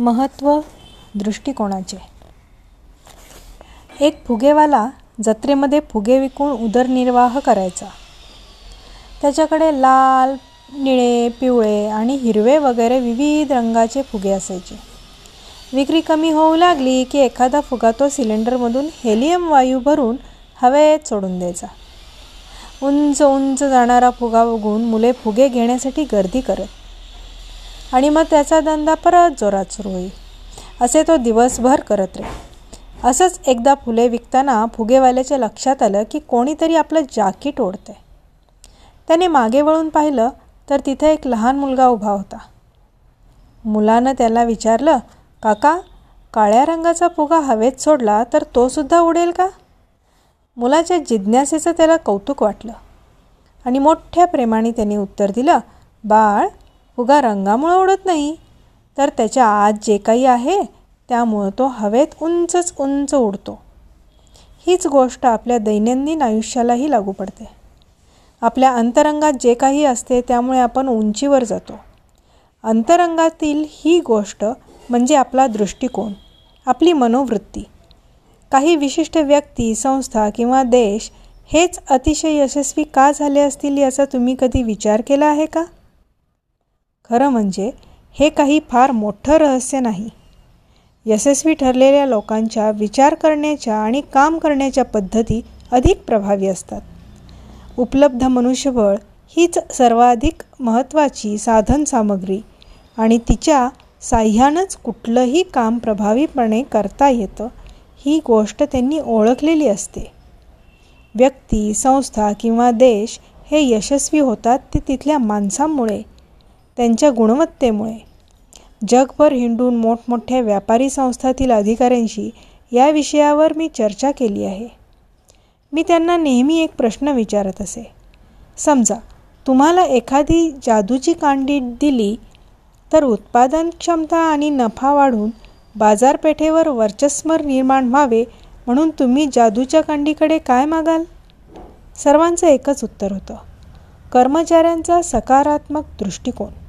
महत्त्व दृष्टिकोनाचे. एक फुगेवाला जत्रेमध्ये फुगे विकून उदरनिर्वाह करायचा. त्याच्याकडे लाल निळे पिवळे आणि हिरवे वगैरे विविध रंगाचे फुगे असायचे. विक्री कमी होऊ लागली की एखादा फुगा तो सिलेंडरमधून हेलियम वायू भरून हवेत सोडून द्यायचा. उंच उंच जाणारा फुगा बघून मुले फुगे घेण्यासाठी गर्दी करत. आणि मग त्याचा धंदा परत जोरात सुरू होईल. असे तो दिवसभर करत रे असंच एकदा फुले विकताना फुगेवाल्याच्या लक्षात आलं की कोणीतरी आपलं जाकीट ओढतंय. त्याने मागे वळून पाहिलं तर तिथे एक लहान मुलगा उभा होता. मुलानं त्याला विचारलं काका काळ्या रंगाचा फुगा हवेत सोडला तर तो सुद्धा उडेल का? मुलाच्या जिज्ञासेचं त्याला कौतुक वाटलं आणि मोठ्या प्रेमाने त्यांनी उत्तर दिलं बाळ उगा रंगामुळं उडत नाही. तर त्याच्या आत जे काही आहे त्यामुळं तो हवेत उंचच उंच उडतो. हीच गोष्ट आपल्या दैनंदिन आयुष्यालाही लागू पडते. आपल्या अंतरंगात जे काही असते त्यामुळे आपण उंचीवर जातो. अंतरंगातील ही गोष्ट म्हणजे आपला दृष्टिकोन आपली मनोवृत्ती. काही विशिष्ट व्यक्ती संस्था किंवा देश हेच अतिशय यशस्वी का झाले असतील याचा तुम्ही कधी विचार केला आहे का? खरं म्हणजे हे काही फार मोठं रहस्य नाही. यशस्वी ठरलेल्या लोकांच्या विचार करण्याच्या आणि काम करण्याच्या पद्धती अधिक प्रभावी असतात. उपलब्ध मनुष्यबळ हीच सर्वाधिक महत्त्वाची साधन सामग्री आणि तिच्या साह्यानंच कुठलंही काम प्रभावीपणे करता येतं ही गोष्ट त्यांनी ओळखलेली असते. व्यक्ती संस्था किंवा देश हे यशस्वी होतात ते तिथल्या माणसांमुळे त्यांच्या गुणवत्तेमुळे. जगभर हिंडून मोठमोठ्या व्यापारी संस्थातील अधिकाऱ्यांशी या विषयावर मी चर्चा केली आहे. मी त्यांना नेहमी एक प्रश्न विचारत असे. समजा तुम्हाला एखादी जादूची कांडी दिली तर उत्पादन क्षमता आणि नफा वाढून बाजारपेठेवर वर्चस्व निर्माण व्हावे म्हणून तुम्ही जादूच्या कांडीकडे काय मागाल? सर्वांचं एकच उत्तर होतं. कर्मचाऱ्यांचा सकारात्मक दृष्टिकोन.